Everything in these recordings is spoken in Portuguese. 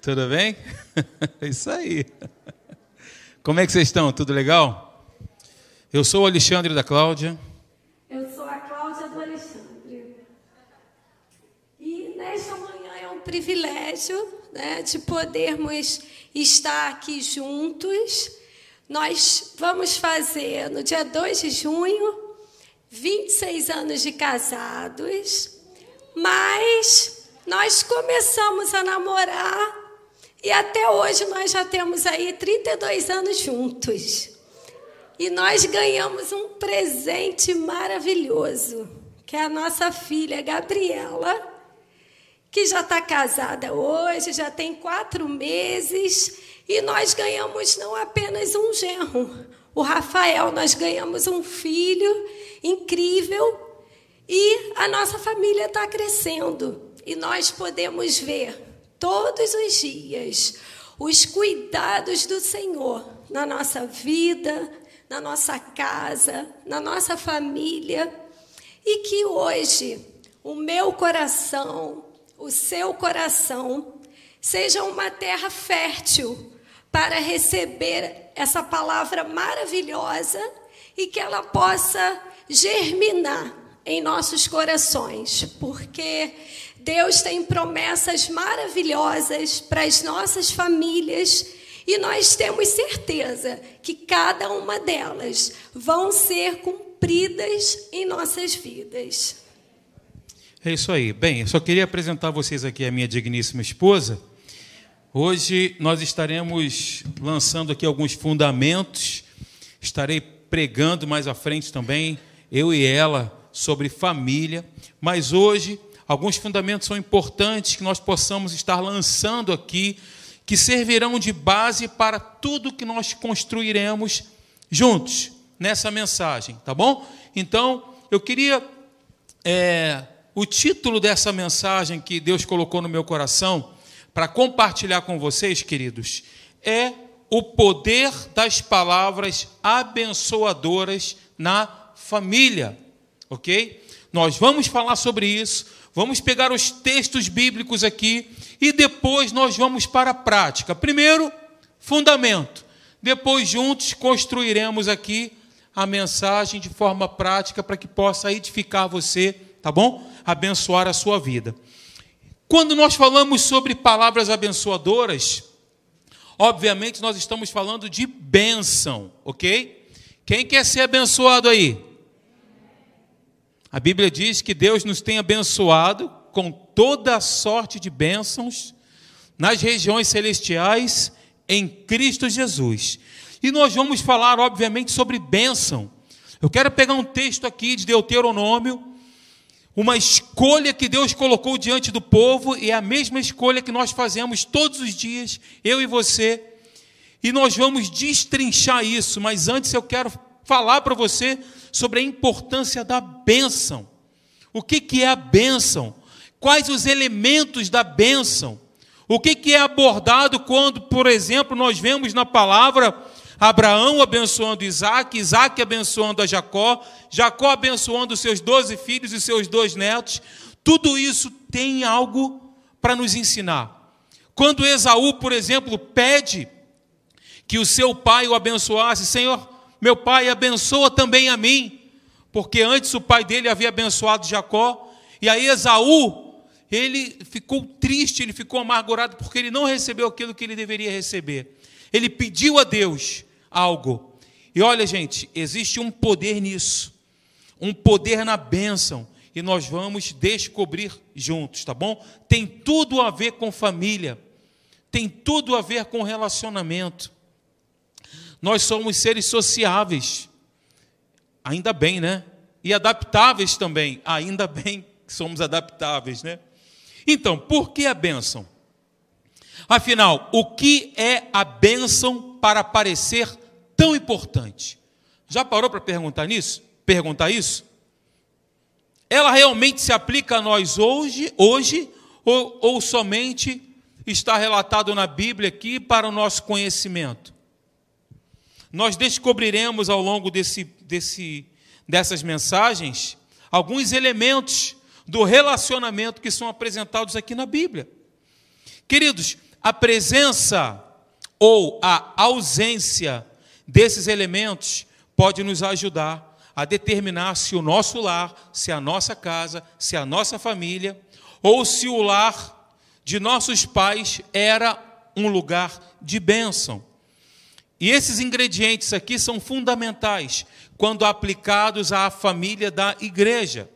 Tudo bem? Isso aí. Como é que vocês estão? Tudo legal? Eu sou o Alexandre da Cláudia. Eu sou a Cláudia do Alexandre. E nesta manhã é um privilégio né, de podermos estar aqui juntos. Nós vamos fazer no dia 2 de junho 26 anos de casados, mas nós começamos a namorar e até hoje nós já temos aí 32 anos juntos. E nós ganhamos um presente maravilhoso, que é a nossa filha Gabriela, que já está casada hoje, já tem quatro meses, e nós ganhamos não apenas um genro, o Rafael, nós ganhamos um filho incrível e a nossa família está crescendo. E nós podemos ver todos os dias os cuidados do Senhor na nossa vida, na nossa casa, na nossa família. E que hoje o meu coração, o seu coração, seja uma terra fértil para receber essa palavra maravilhosa e que ela possa germinar em nossos corações, porque Deus tem promessas maravilhosas para as nossas famílias e nós temos certeza que cada uma delas vão ser cumpridas em nossas vidas. É isso aí. Bem, eu só queria apresentar a vocês aqui a minha digníssima esposa. Hoje nós estaremos lançando aqui alguns fundamentos. Estarei pregando mais à frente também eu e ela, sobre família, mas hoje alguns fundamentos são importantes que nós possamos estar lançando aqui, que servirão de base para tudo que nós construiremos juntos nessa mensagem, tá bom? Então, eu queria. É, o título dessa mensagem que Deus colocou no meu coração para compartilhar com vocês, queridos, é o poder das palavras abençoadoras na família, ok? Nós vamos falar sobre isso, vamos pegar os textos bíblicos aqui e depois nós vamos para a prática. Primeiro, fundamento. Depois, juntos, construiremos aqui a mensagem de forma prática para que possa edificar você, tá bom? Abençoar a sua vida. Quando nós falamos sobre palavras abençoadoras, obviamente nós estamos falando de bênção, ok? Quem quer ser abençoado aí? A Bíblia diz que Deus nos tem abençoado com toda a sorte de bênçãos nas regiões celestiais em Cristo Jesus. E nós vamos falar, obviamente, sobre bênção. Eu quero pegar um texto aqui de Deuteronômio, uma escolha que Deus colocou diante do povo, e é a mesma escolha que nós fazemos todos os dias, eu e você. E nós vamos destrinchar isso, mas antes eu quero falar para você sobre a importância da bênção. O que, que é a bênção? Quais os elementos da bênção? O que, que é abordado quando, por exemplo, nós vemos na palavra Abraão abençoando Isaac, Isaac abençoando a Jacó, Jacó abençoando seus doze filhos e seus dois netos. Tudo isso tem algo para nos ensinar. Quando Esaú, por exemplo, pede que o seu pai o abençoasse, Senhor, meu pai abençoa também a mim, porque antes o pai dele havia abençoado Jacó, e aí Esaú, ele ficou triste, ele ficou amargurado, porque ele não recebeu aquilo que ele deveria receber. Ele pediu a Deus algo. E olha, gente, existe um poder nisso, um poder na bênção, e nós vamos descobrir juntos, tá bom? Tem tudo a ver com família, tem tudo a ver com relacionamento. Nós somos seres sociáveis. Ainda bem, né? E adaptáveis também. Ainda bem que somos adaptáveis, né? Então, por que a bênção? Afinal, o que é a bênção para parecer tão importante? Já parou para perguntar nisso? Perguntar isso? Ela realmente se aplica a nós hoje, hoje ou, ou somente está relatado na Bíblia aqui para o nosso conhecimento? Nós descobriremos ao longo desse, desse, dessas mensagens alguns elementos do relacionamento que são apresentados aqui na Bíblia. Queridos, a presença ou a ausência desses elementos pode nos ajudar a determinar se o nosso lar, se a nossa casa, se a nossa família, ou se o lar de nossos pais era um lugar de bênção. E esses ingredientes aqui são fundamentais quando aplicados à família da igreja.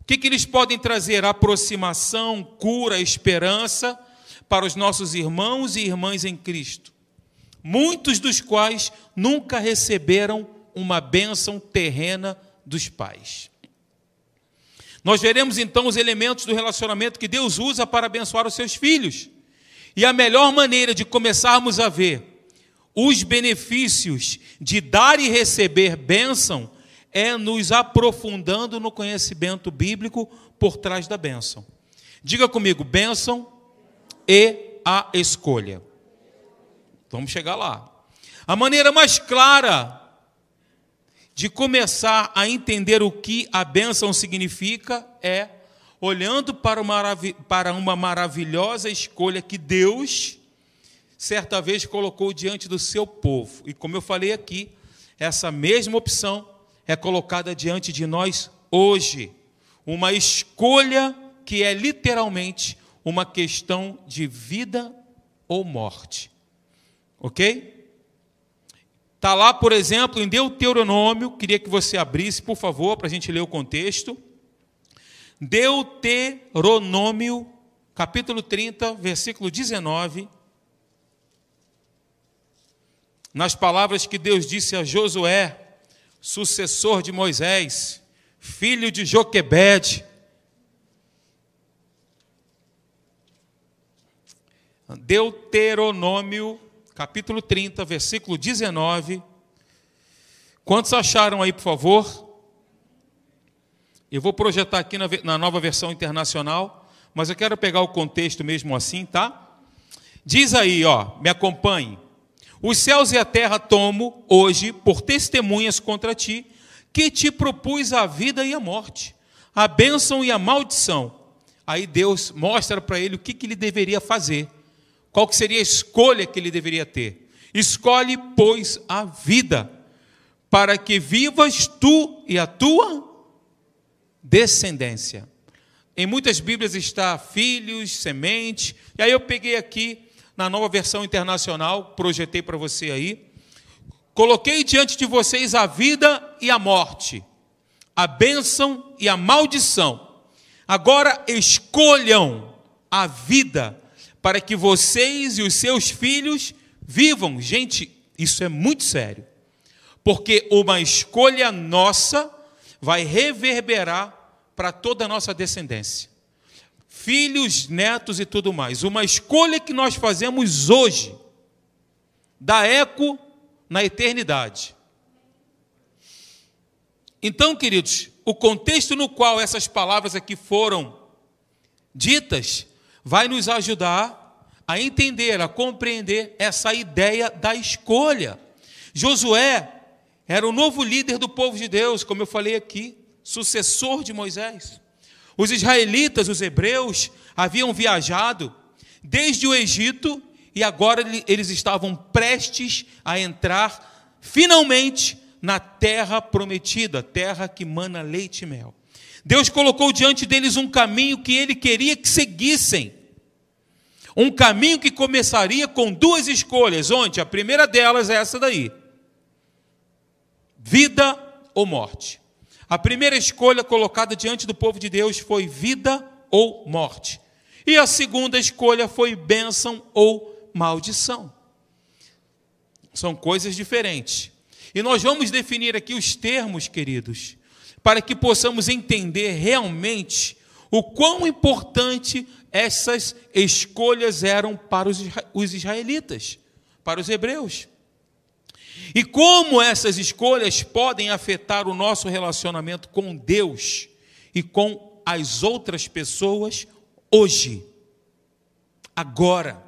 O que, que eles podem trazer? Aproximação, cura, esperança para os nossos irmãos e irmãs em Cristo, muitos dos quais nunca receberam uma bênção terrena dos pais. Nós veremos então os elementos do relacionamento que Deus usa para abençoar os seus filhos. E a melhor maneira de começarmos a ver os benefícios de dar e receber bênção é nos aprofundando no conhecimento bíblico por trás da bênção. Diga comigo, bênção e a escolha. Vamos chegar lá. A maneira mais clara de começar a entender o que a bênção significa é olhando para uma, maravilhosa escolha que Deus certa vez colocou diante do seu povo. E como eu falei aqui, essa mesma opção é colocada diante de nós hoje. Uma escolha que é literalmente uma questão de vida ou morte. Ok? Está lá, por exemplo, em Deuteronômio, queria que você abrisse, por favor, para a gente ler o contexto. Deuteronômio, capítulo 30, versículo 19 nas palavras que Deus disse a Josué, sucessor de Moisés, filho de Joquebede. Deuteronômio, capítulo 30, versículo 19. Quantos acharam aí, por favor? Eu vou projetar aqui na, na nova versão internacional, mas eu quero pegar o contexto mesmo assim, tá? Diz aí, ó, me acompanhe. Os céus e a terra tomo hoje por testemunhas contra ti, que te propus a vida e a morte, a bênção e a maldição. Aí Deus mostra para ele o que, que ele deveria fazer, qual que seria a escolha que ele deveria ter. Escolhe, pois, a vida, para que vivas tu e a tua descendência. Em muitas Bíblias está filhos, semente, e aí eu peguei aqui na nova versão internacional, projetei para você aí. Coloquei diante de vocês a vida e a morte, a bênção e a maldição. Agora escolham a vida para que vocês e os seus filhos vivam. Gente, isso é muito sério. Porque uma escolha nossa vai reverberar para toda a nossa descendência filhos, netos e tudo mais. Uma escolha que nós fazemos hoje dá eco na eternidade. Então, queridos, o contexto no qual essas palavras aqui foram ditas vai nos ajudar a entender, a compreender essa ideia da escolha. Josué era o novo líder do povo de Deus, como eu falei aqui, sucessor de Moisés. Os israelitas, os hebreus, haviam viajado desde o Egito e agora eles estavam prestes a entrar finalmente na terra prometida, terra que mana leite e mel. Deus colocou diante deles um caminho que ele queria que seguissem. Um caminho que começaria com duas escolhas, onde a primeira delas é essa daí: vida ou morte. A primeira escolha colocada diante do povo de Deus foi vida ou morte. E a segunda escolha foi bênção ou maldição. São coisas diferentes. E nós vamos definir aqui os termos, queridos, para que possamos entender realmente o quão importante essas escolhas eram para os israelitas, para os hebreus. E como essas escolhas podem afetar o nosso relacionamento com Deus e com as outras pessoas hoje, agora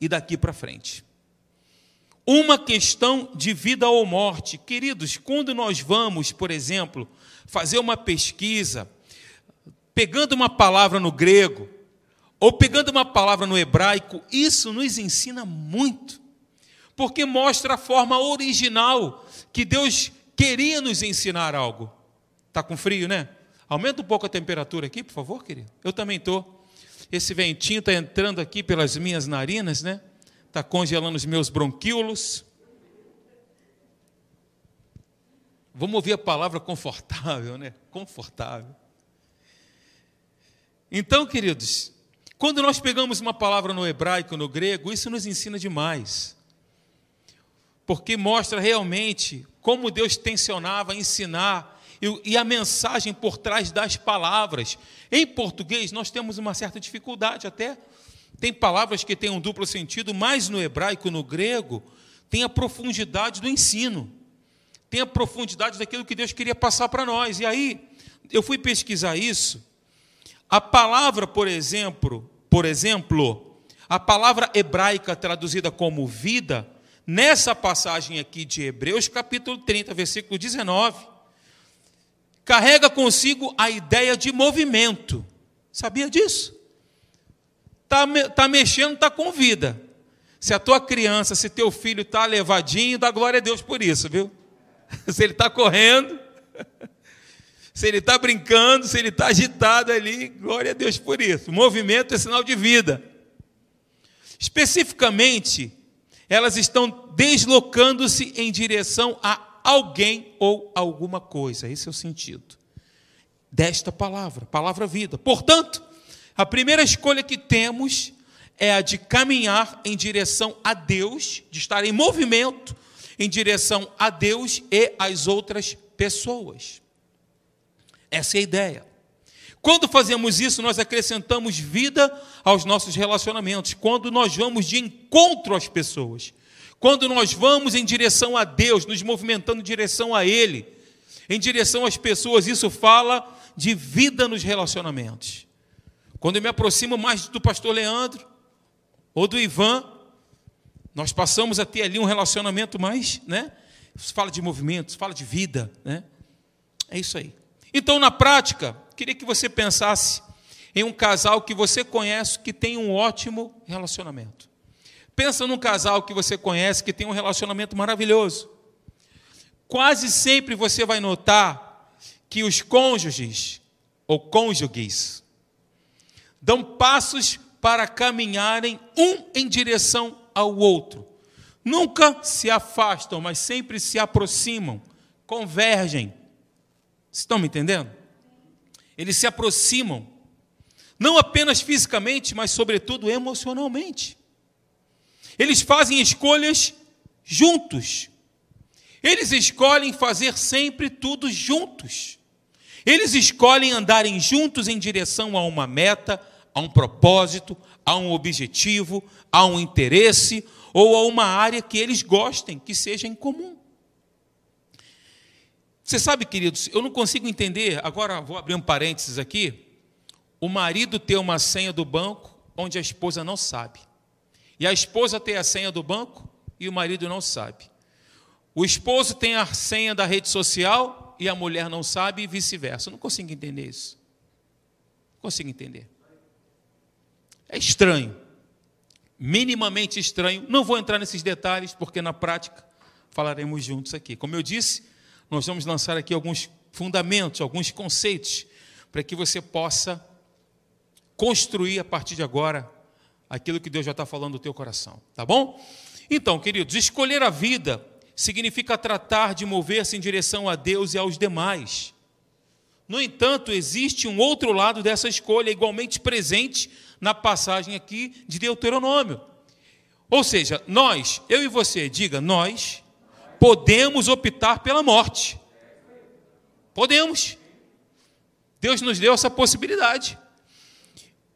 e daqui para frente. Uma questão de vida ou morte. Queridos, quando nós vamos, por exemplo, fazer uma pesquisa, pegando uma palavra no grego, ou pegando uma palavra no hebraico, isso nos ensina muito, porque mostra a forma original que Deus queria nos ensinar algo. Está com frio, né? Aumenta um pouco a temperatura aqui, por favor, querido. Eu também estou. Esse ventinho está entrando aqui pelas minhas narinas, né? Está congelando os meus bronquíolos. Vamos ouvir a palavra confortável, né? Confortável. Então, queridos, quando nós pegamos uma palavra no hebraico, no grego, isso nos ensina demais. Porque mostra realmente como Deus tensionava ensinar e a mensagem por trás das palavras. Em português, nós temos uma certa dificuldade até. Tem palavras que têm um duplo sentido, mas no hebraico, no grego, tem a profundidade do ensino, tem a profundidade daquilo que Deus queria passar para nós. E aí, eu fui pesquisar isso. A palavra, por exemplo, por exemplo, a palavra hebraica traduzida como vida, nessa passagem aqui de Hebreus, capítulo 30, versículo 19, carrega consigo a ideia de movimento. Sabia disso? Está tá mexendo, está com vida. Se a tua criança, se teu filho está levadinho, dá glória a Deus por isso, viu? Se ele está correndo, se ele está brincando, se ele está agitado ali, glória a Deus por isso. movimento é sinal de vida. Especificamente, elas estão deslocando-se em direção a alguém ou alguma coisa. Esse é o sentido desta palavra, palavra vida. Portanto, a primeira escolha que temos é a de caminhar em direção a Deus, de estar em movimento em direção a Deus e às outras pessoas. Essa é a ideia. Quando fazemos isso, nós acrescentamos vida aos nossos relacionamentos. Quando nós vamos de encontro às pessoas. Quando nós vamos em direção a Deus, nos movimentando em direção a Ele, em direção às pessoas, isso fala de vida nos relacionamentos. Quando eu me aproximo mais do pastor Leandro ou do Ivan, nós passamos a ter ali um relacionamento mais, né? Fala de movimentos, fala de vida, né? É isso aí. Então, na prática, queria que você pensasse em um casal que você conhece que tem um ótimo relacionamento. Pensa num casal que você conhece que tem um relacionamento maravilhoso. Quase sempre você vai notar que os cônjuges ou cônjuges dão passos para caminharem um em direção ao outro. Nunca se afastam, mas sempre se aproximam, convergem. Estão me entendendo? Eles se aproximam, não apenas fisicamente, mas sobretudo emocionalmente. Eles fazem escolhas juntos. Eles escolhem fazer sempre tudo juntos. Eles escolhem andarem juntos em direção a uma meta, a um propósito, a um objetivo, a um interesse ou a uma área que eles gostem, que seja em comum. Você sabe, queridos, eu não consigo entender, agora vou abrir um parênteses aqui, o marido ter uma senha do banco onde a esposa não sabe. E a esposa tem a senha do banco e o marido não sabe. O esposo tem a senha da rede social e a mulher não sabe e vice-versa. Eu não consigo entender isso. Não consigo entender. É estranho. Minimamente estranho. Não vou entrar nesses detalhes, porque na prática falaremos juntos aqui. Como eu disse, nós vamos lançar aqui alguns fundamentos, alguns conceitos, para que você possa construir a partir de agora aquilo que Deus já está falando no teu coração, tá bom? Então, queridos, escolher a vida significa tratar de mover-se em direção a Deus e aos demais. No entanto, existe um outro lado dessa escolha, igualmente presente na passagem aqui de Deuteronômio. Ou seja, nós, eu e você, diga, nós podemos optar pela morte. Podemos. Deus nos deu essa possibilidade.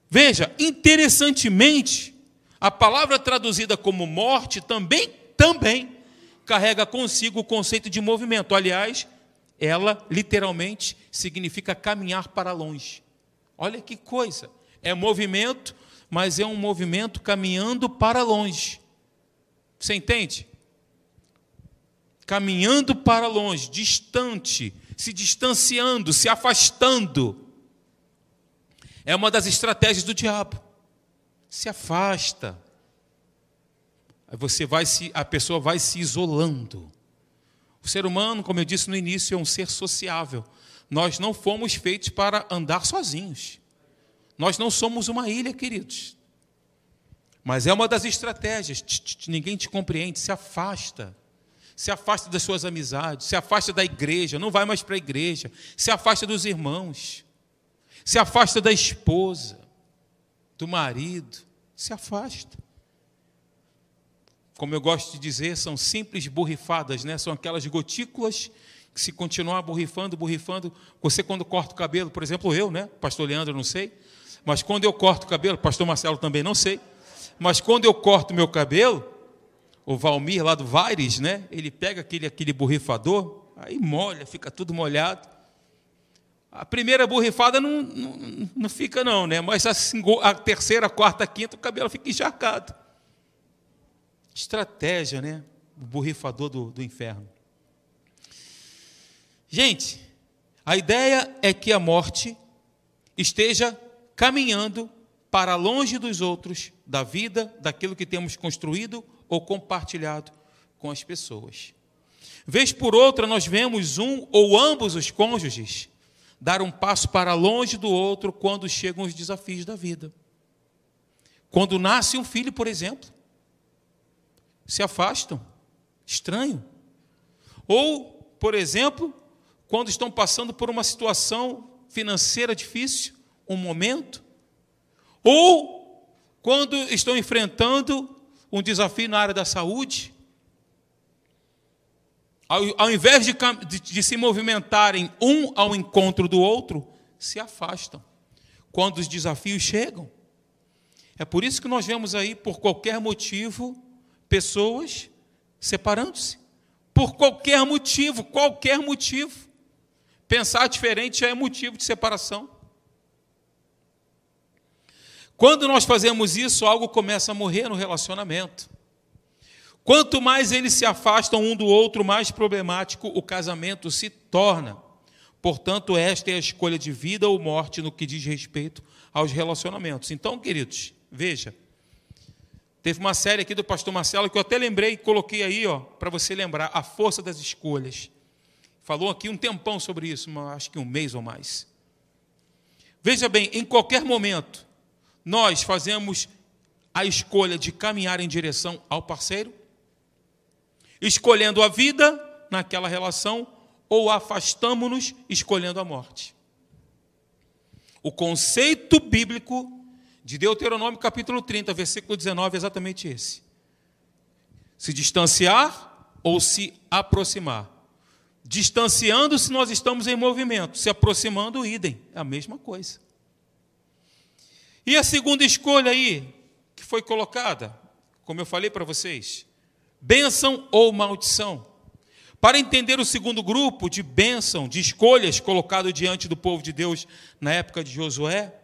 Veja, interessantemente, a palavra traduzida como morte também, também carrega consigo o conceito de movimento. Aliás, ela literalmente significa caminhar para longe. Olha que coisa! É movimento, mas é um movimento caminhando para longe. Você entende? Caminhando para longe, distante, se distanciando, se afastando. É uma das estratégias do diabo. se afasta. Aí você vai se, a pessoa vai se isolando. O ser humano, como eu disse no início, é um ser sociável. Nós não fomos feitos para andar sozinhos. Nós não somos uma ilha, queridos. Mas é uma das estratégias. Ninguém te compreende, se afasta. Se afasta das suas amizades, se afasta da igreja, não vai mais para a igreja, se afasta dos irmãos, se afasta da esposa, do marido, se afasta. Como eu gosto de dizer, são simples borrifadas, né? São aquelas gotículas que se continuar borrifando, borrifando, você quando corta o cabelo, por exemplo, eu, né? Pastor Leandro, não sei, mas quando eu corto o cabelo, pastor Marcelo também não sei, mas quando eu corto meu cabelo, o Valmir lá do Vaires, né? Ele pega aquele aquele borrifador, aí molha, fica tudo molhado. A primeira borrifada não, não, não fica não, né? Mas a, a terceira, a quarta, a quinta, o cabelo fica encharcado. Estratégia, né? O borrifador do, do inferno. Gente, a ideia é que a morte esteja caminhando para longe dos outros, da vida, daquilo que temos construído ou compartilhado com as pessoas. Vez por outra, nós vemos um ou ambos os cônjuges dar um passo para longe do outro quando chegam os desafios da vida. Quando nasce um filho, por exemplo, se afastam, estranho. Ou, por exemplo, quando estão passando por uma situação financeira difícil, um momento, ou quando estão enfrentando um desafio na área da saúde, ao, ao invés de, de, de se movimentarem um ao encontro do outro, se afastam quando os desafios chegam. É por isso que nós vemos aí, por qualquer motivo, pessoas separando-se. Por qualquer motivo, qualquer motivo. Pensar diferente já é motivo de separação. Quando nós fazemos isso, algo começa a morrer no relacionamento. Quanto mais eles se afastam um do outro, mais problemático o casamento se torna. Portanto, esta é a escolha de vida ou morte no que diz respeito aos relacionamentos. Então, queridos, veja. Teve uma série aqui do pastor Marcelo que eu até lembrei e coloquei aí, ó, para você lembrar, a força das escolhas. Falou aqui um tempão sobre isso, acho que um mês ou mais. Veja bem, em qualquer momento, nós fazemos a escolha de caminhar em direção ao parceiro, escolhendo a vida naquela relação, ou afastamos-nos escolhendo a morte. O conceito bíblico de Deuteronômio capítulo 30, versículo 19 é exatamente esse: se distanciar ou se aproximar. Distanciando-se, nós estamos em movimento, se aproximando, idem, é a mesma coisa. E a segunda escolha aí, que foi colocada, como eu falei para vocês, bênção ou maldição. Para entender o segundo grupo de bênção, de escolhas colocado diante do povo de Deus na época de Josué,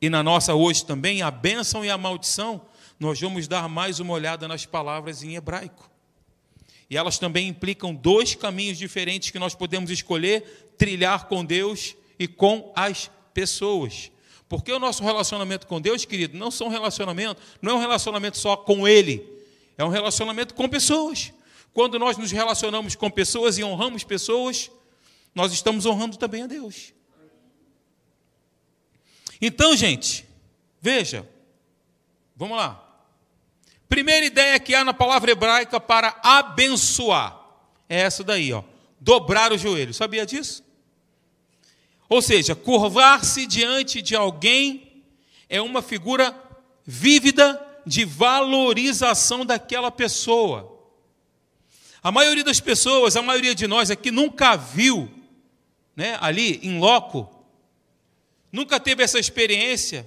e na nossa hoje também, a bênção e a maldição, nós vamos dar mais uma olhada nas palavras em hebraico. E elas também implicam dois caminhos diferentes que nós podemos escolher trilhar com Deus e com as pessoas. Porque o nosso relacionamento com Deus, querido, não são um relacionamento, não é um relacionamento só com Ele, é um relacionamento com pessoas. Quando nós nos relacionamos com pessoas e honramos pessoas, nós estamos honrando também a Deus. Então, gente, veja, vamos lá. Primeira ideia que há na palavra hebraica para abençoar é essa daí, ó, dobrar o joelho. Sabia disso? Ou seja, curvar-se diante de alguém é uma figura vívida de valorização daquela pessoa. A maioria das pessoas, a maioria de nós aqui nunca viu, né, ali em loco, nunca teve essa experiência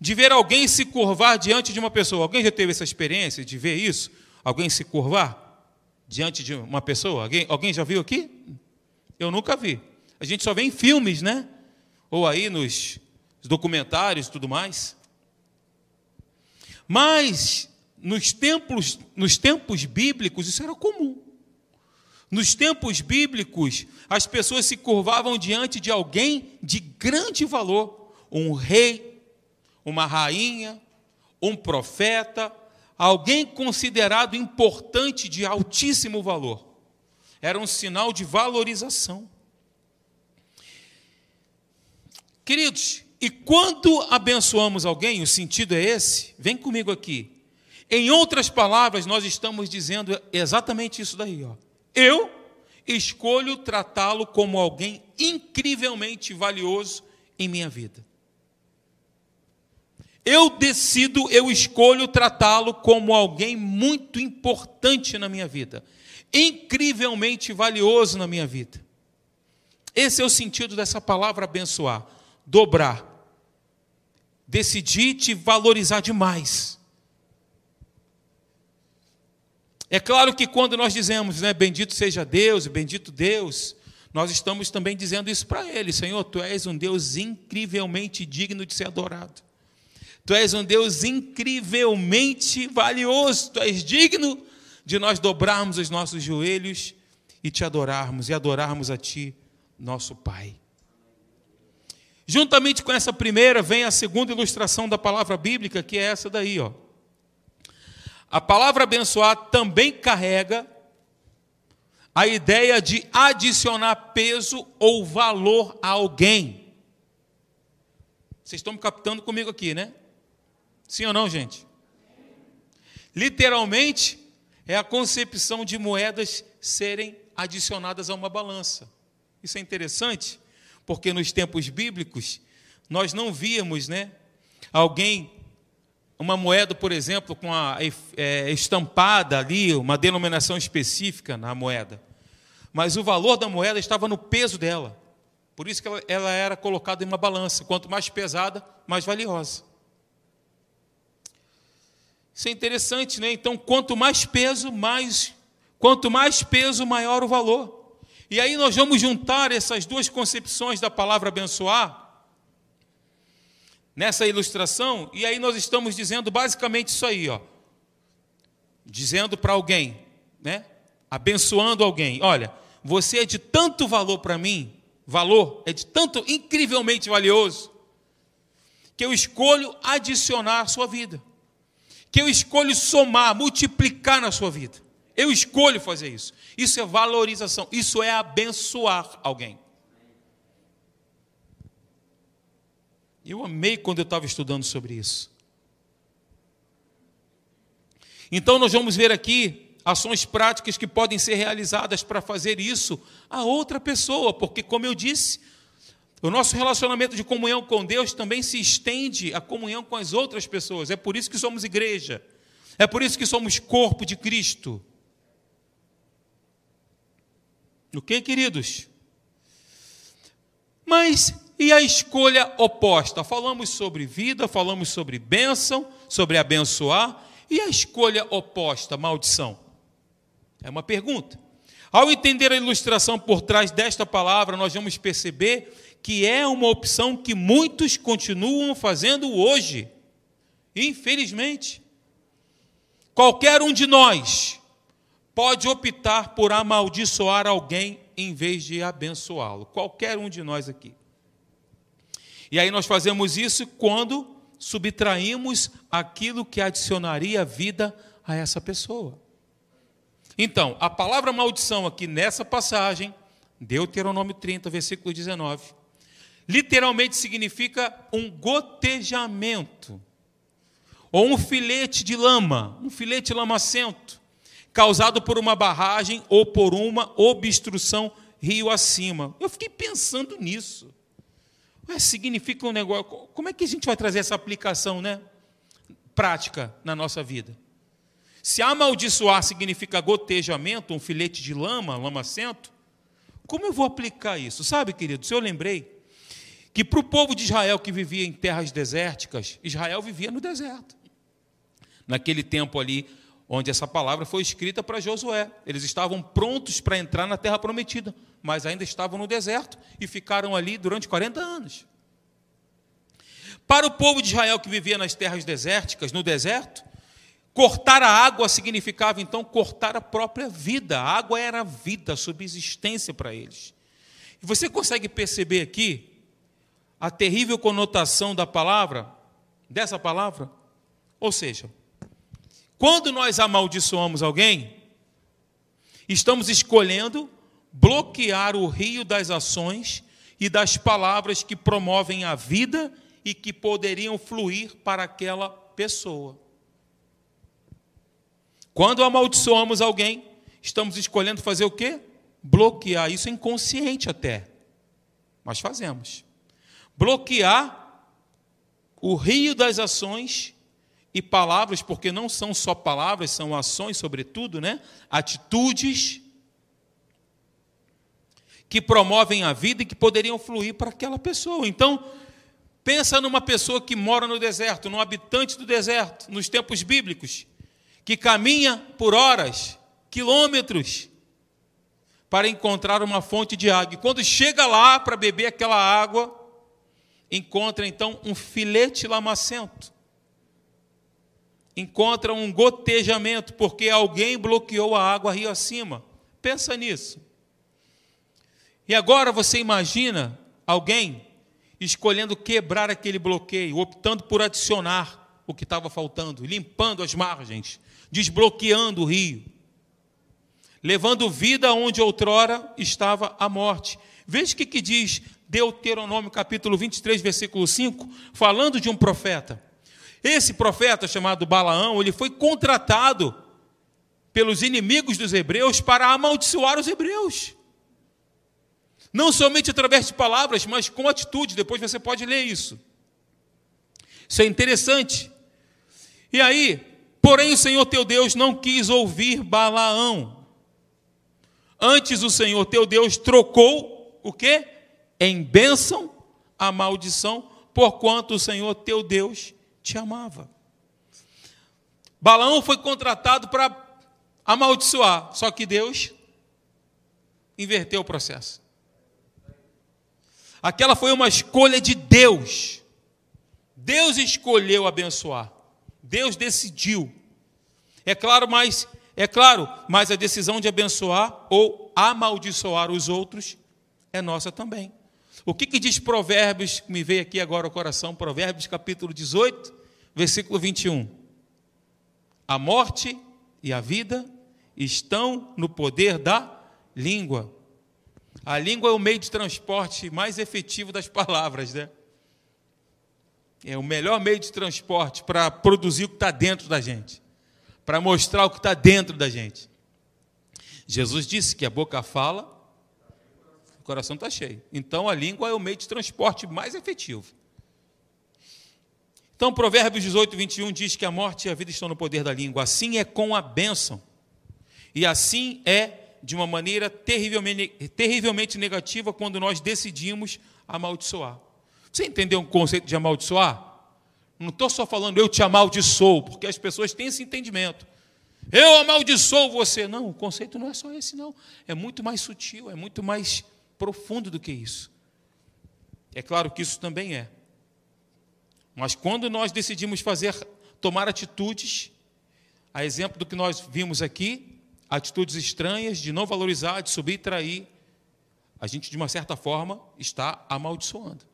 de ver alguém se curvar diante de uma pessoa. Alguém já teve essa experiência de ver isso? Alguém se curvar diante de uma pessoa? Alguém, alguém já viu aqui? Eu nunca vi. A gente só vê em filmes, né? Ou aí nos documentários tudo mais. Mas nos tempos, nos tempos bíblicos isso era comum. Nos tempos bíblicos, as pessoas se curvavam diante de alguém de grande valor, um rei, uma rainha, um profeta, alguém considerado importante de altíssimo valor. Era um sinal de valorização. Queridos, e quando abençoamos alguém, o sentido é esse, vem comigo aqui. Em outras palavras, nós estamos dizendo exatamente isso daí. Ó. Eu escolho tratá-lo como alguém incrivelmente valioso em minha vida. Eu decido, eu escolho tratá-lo como alguém muito importante na minha vida, incrivelmente valioso na minha vida. Esse é o sentido dessa palavra abençoar, dobrar, decidi te valorizar demais. É claro que quando nós dizemos, né, bendito seja Deus, bendito Deus, nós estamos também dizendo isso para Ele: Senhor, Tu és um Deus incrivelmente digno de ser adorado. Tu és um Deus incrivelmente valioso. Tu és digno de nós dobrarmos os nossos joelhos e te adorarmos e adorarmos a Ti, nosso Pai. Juntamente com essa primeira, vem a segunda ilustração da palavra bíblica, que é essa daí, ó. A palavra abençoar também carrega a ideia de adicionar peso ou valor a alguém. Vocês estão me captando comigo aqui, né? Sim ou não, gente? Literalmente, é a concepção de moedas serem adicionadas a uma balança. Isso é interessante, porque nos tempos bíblicos nós não víamos, né, alguém uma moeda, por exemplo, com a é, estampada ali uma denominação específica na moeda, mas o valor da moeda estava no peso dela. Por isso que ela, ela era colocada em uma balança. Quanto mais pesada, mais valiosa. Isso é interessante, né? Então, quanto mais peso, mais quanto mais peso, maior o valor. E aí nós vamos juntar essas duas concepções da palavra abençoar nessa ilustração, e aí nós estamos dizendo basicamente isso aí, ó. Dizendo para alguém, né? Abençoando alguém. Olha, você é de tanto valor para mim, valor é de tanto incrivelmente valioso, que eu escolho adicionar à sua vida. Que eu escolho somar, multiplicar na sua vida. Eu escolho fazer isso. Isso é valorização, isso é abençoar alguém. Eu amei quando eu estava estudando sobre isso. Então, nós vamos ver aqui ações práticas que podem ser realizadas para fazer isso a outra pessoa, porque, como eu disse, o nosso relacionamento de comunhão com Deus também se estende à comunhão com as outras pessoas. É por isso que somos igreja. É por isso que somos corpo de Cristo. Ok, queridos? Mas e a escolha oposta? Falamos sobre vida, falamos sobre bênção, sobre abençoar. E a escolha oposta, maldição? É uma pergunta. Ao entender a ilustração por trás desta palavra, nós vamos perceber que é uma opção que muitos continuam fazendo hoje. Infelizmente. Qualquer um de nós pode optar por amaldiçoar alguém em vez de abençoá-lo. Qualquer um de nós aqui. E aí nós fazemos isso quando subtraímos aquilo que adicionaria vida a essa pessoa. Então, a palavra maldição aqui nessa passagem, Deuteronômio 30, versículo 19, literalmente significa um gotejamento, ou um filete de lama, um filete lamacento causado por uma barragem ou por uma obstrução rio acima. Eu fiquei pensando nisso. Ué, significa um negócio. Como é que a gente vai trazer essa aplicação, né? Prática na nossa vida. Se amaldiçoar significa gotejamento, um filete de lama, lamacento, como eu vou aplicar isso? Sabe, queridos, eu lembrei que para o povo de Israel que vivia em terras desérticas, Israel vivia no deserto. Naquele tempo ali, onde essa palavra foi escrita para Josué. Eles estavam prontos para entrar na terra prometida, mas ainda estavam no deserto e ficaram ali durante 40 anos. Para o povo de Israel que vivia nas terras desérticas, no deserto, cortar a água significava então cortar a própria vida. A água era a vida, a subsistência para eles. E você consegue perceber aqui a terrível conotação da palavra, dessa palavra? Ou seja, quando nós amaldiçoamos alguém, estamos escolhendo bloquear o rio das ações e das palavras que promovem a vida e que poderiam fluir para aquela pessoa. Quando amaldiçoamos alguém, estamos escolhendo fazer o quê? Bloquear. Isso é inconsciente até, mas fazemos. Bloquear o rio das ações e palavras, porque não são só palavras, são ações, sobretudo, né? Atitudes que promovem a vida e que poderiam fluir para aquela pessoa. Então, pensa numa pessoa que mora no deserto, num habitante do deserto, nos tempos bíblicos, que caminha por horas, quilômetros, para encontrar uma fonte de água. E quando chega lá para beber aquela água, encontra então um filete lamacento encontra um gotejamento, porque alguém bloqueou a água rio acima. Pensa nisso. E agora você imagina alguém escolhendo quebrar aquele bloqueio, optando por adicionar o que estava faltando, limpando as margens, desbloqueando o rio, levando vida onde outrora estava a morte. Veja o que, diz Deuteronômio capítulo 23, versículo 5, falando de um profeta. Esse profeta chamado Balaão, ele foi contratado pelos inimigos dos hebreus para amaldiçoar os hebreus. Não somente através de palavras, mas com atitude. Depois você pode ler isso. Isso é interessante. E aí, porém, o Senhor teu Deus não quis ouvir Balaão. Antes o Senhor teu Deus trocou o quê? Em bênção a maldição, porquanto o Senhor teu Deus te amava. Balaão foi contratado para amaldiçoar, só que Deus inverteu o processo. Aquela foi uma escolha de Deus. Deus escolheu abençoar. Deus decidiu. É claro, mas é claro, mas a decisão de abençoar ou amaldiçoar os outros é nossa também. O que, que diz Provérbios, me veio aqui agora ao coração, Provérbios capítulo 18, versículo 21. A morte e a vida estão no poder da língua. A língua é o meio de transporte mais efetivo das palavras, né? É o melhor meio de transporte para produzir o que está dentro da gente, para mostrar o que está dentro da gente. Jesus disse que a boca fala, o coração está cheio. Então a língua é o meio de transporte mais efetivo. Então, Provérbios 18, 21 diz que a morte e a vida estão no poder da língua. Assim é com a bênção. E assim é de uma maneira terrivelmente, terrivelmente negativa quando nós decidimos amaldiçoar. Você entendeu o conceito de amaldiçoar? Não estou só falando eu te amaldiçoo, porque as pessoas têm esse entendimento. Eu amaldiçoo você. Não, o conceito não é só esse, não. É muito mais sutil, é muito mais profundo do que isso. É claro que isso também é. Mas quando nós decidimos fazer, tomar atitudes, a exemplo do que nós vimos aqui, atitudes estranhas de não valorizar, de subir e trair, a gente, de uma certa forma, está amaldiçoando.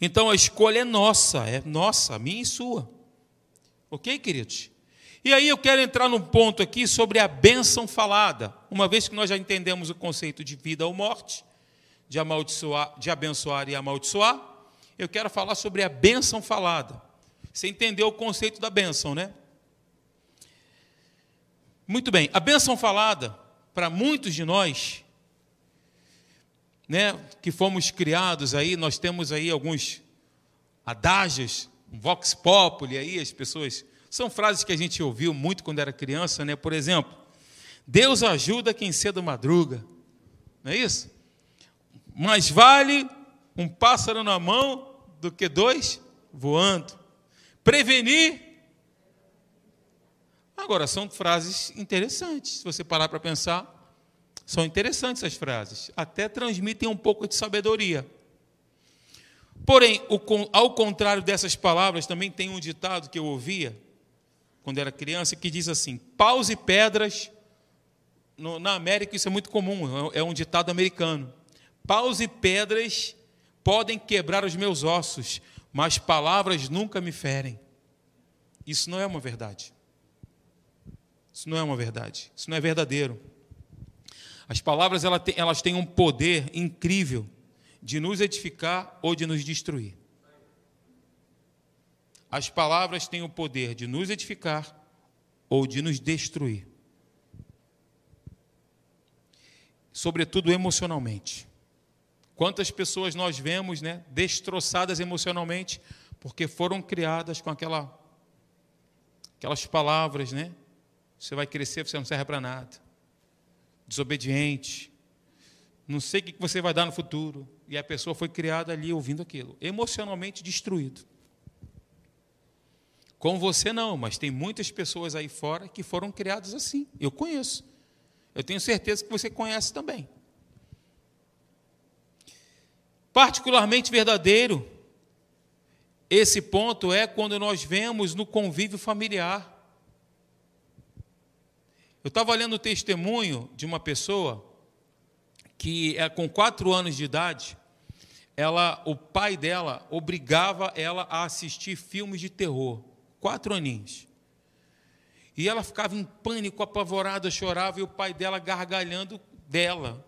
Então a escolha é nossa, é nossa, minha e sua. Ok, queridos? E aí eu quero entrar num ponto aqui sobre a bênção falada. Uma vez que nós já entendemos o conceito de vida ou morte, de amaldiçoar, de abençoar e amaldiçoar, eu quero falar sobre a bênção falada. Você entendeu o conceito da bênção, né? Muito bem, a bênção falada, para muitos de nós, né, que fomos criados aí, nós temos aí alguns adágios, um vox populi aí, as pessoas, são frases que a gente ouviu muito quando era criança, né? Por exemplo, Deus ajuda quem cedo madruga, não é isso? Mais vale um pássaro na mão do que dois voando. Prevenir. Agora, são frases interessantes. Se você parar para pensar, são interessantes essas frases. Até transmitem um pouco de sabedoria. Porém, ao contrário dessas palavras, também tem um ditado que eu ouvia quando era criança que diz assim: paus e pedras. na América isso é muito comum, é um ditado americano. Paus e pedras podem quebrar os meus ossos, mas palavras nunca me ferem. Isso não é uma verdade. Isso não é uma verdade. Isso não é verdadeiro. As palavras elas têm um poder incrível de nos edificar ou de nos destruir. As palavras têm o poder de nos edificar ou de nos destruir. Sobretudo emocionalmente. Quantas pessoas nós vemos, né, destroçadas emocionalmente porque foram criadas com aquela aquelas palavras, né? Você vai crescer, você não serve para nada. Desobediente. Não sei o que você vai dar no futuro. E a pessoa foi criada ali ouvindo aquilo, emocionalmente destruído. Com você não, mas tem muitas pessoas aí fora que foram criadas assim. Eu conheço. Eu tenho certeza que você conhece também. Particularmente verdadeiro, esse ponto é quando nós vemos no convívio familiar. Eu estava lendo o testemunho de uma pessoa que, é, com quatro anos de idade, ela, o pai dela obrigava ela a assistir filmes de terror. Quatro aninhos. E ela ficava em pânico, apavorada, chorava, e o pai dela gargalhando dela,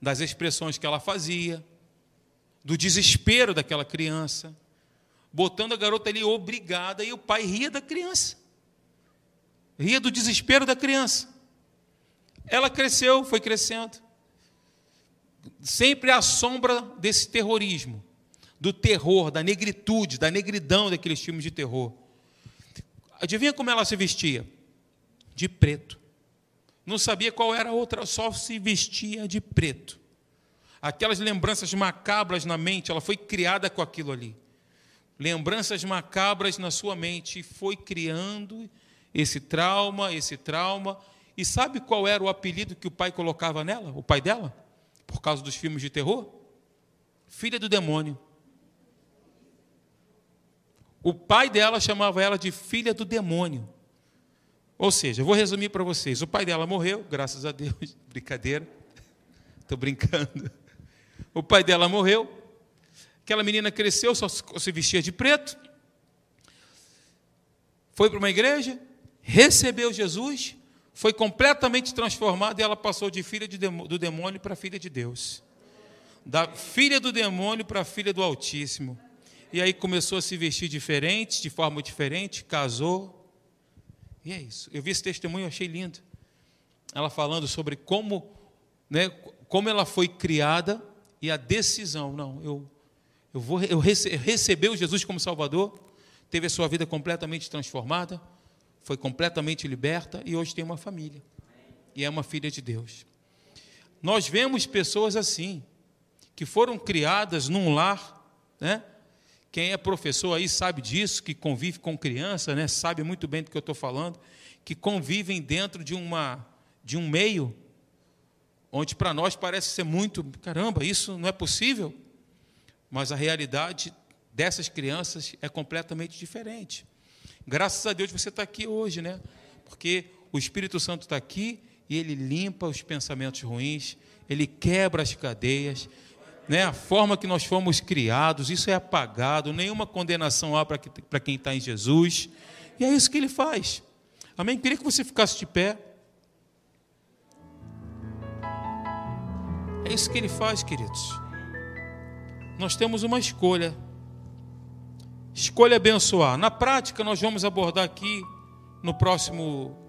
das expressões que ela fazia, do desespero daquela criança, botando a garota ali obrigada, e o pai ria da criança ria do desespero da criança. Ela cresceu, foi crescendo. Sempre à sombra desse terrorismo, do terror, da negritude, da negridão daqueles filmes de terror. Adivinha como ela se vestia? De preto. Não sabia qual era a outra, só se vestia de preto. Aquelas lembranças macabras na mente, ela foi criada com aquilo ali. Lembranças macabras na sua mente, foi criando esse trauma, esse trauma. E sabe qual era o apelido que o pai colocava nela, o pai dela? Por causa dos filmes de terror? Filha do demônio. O pai dela chamava ela de filha do demônio. Ou seja, vou resumir para vocês: o pai dela morreu, graças a Deus, brincadeira, estou brincando. O pai dela morreu, aquela menina cresceu, só se vestia de preto, foi para uma igreja, recebeu Jesus, foi completamente transformada e ela passou de filha do demônio para filha de Deus. Da filha do demônio para filha do Altíssimo. E aí começou a se vestir diferente, de forma diferente, casou. E é isso. Eu vi esse testemunho, achei lindo. Ela falando sobre como, né, como ela foi criada e a decisão. Não, eu, eu vou eu rece, recebeu Jesus como Salvador, teve a sua vida completamente transformada foi completamente liberta e hoje tem uma família. E é uma filha de Deus. Nós vemos pessoas assim, que foram criadas num lar, né? Quem é professor aí sabe disso, que convive com criança, né? Sabe muito bem do que eu estou falando, que convivem dentro de uma de um meio onde para nós parece ser muito, caramba, isso não é possível. Mas a realidade dessas crianças é completamente diferente. Graças a Deus você está aqui hoje, né? Porque o Espírito Santo está aqui e ele limpa os pensamentos ruins, ele quebra as cadeias, né? A forma que nós fomos criados, isso é apagado, nenhuma condenação há para quem está em Jesus. E é isso que ele faz. Amém? Queria que você ficasse de pé. É isso que ele faz, queridos. Nós temos uma escolha. Escolha abençoar. Na prática, nós vamos abordar aqui no próximo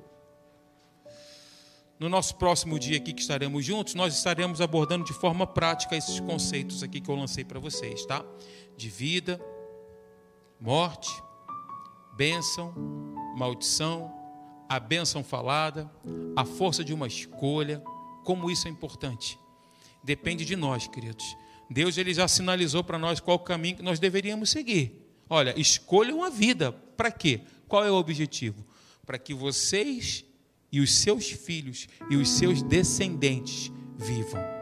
no nosso próximo dia aqui que estaremos juntos, nós estaremos abordando de forma prática esses conceitos aqui que eu lancei para vocês, tá? De vida, morte, bênção, maldição, a bênção falada, a força de uma escolha, como isso é importante. Depende de nós, queridos. Deus ele já sinalizou para nós qual o caminho que nós deveríamos seguir. Olha, escolham a vida. Para quê? Qual é o objetivo? Para que vocês e os seus filhos e os seus descendentes vivam.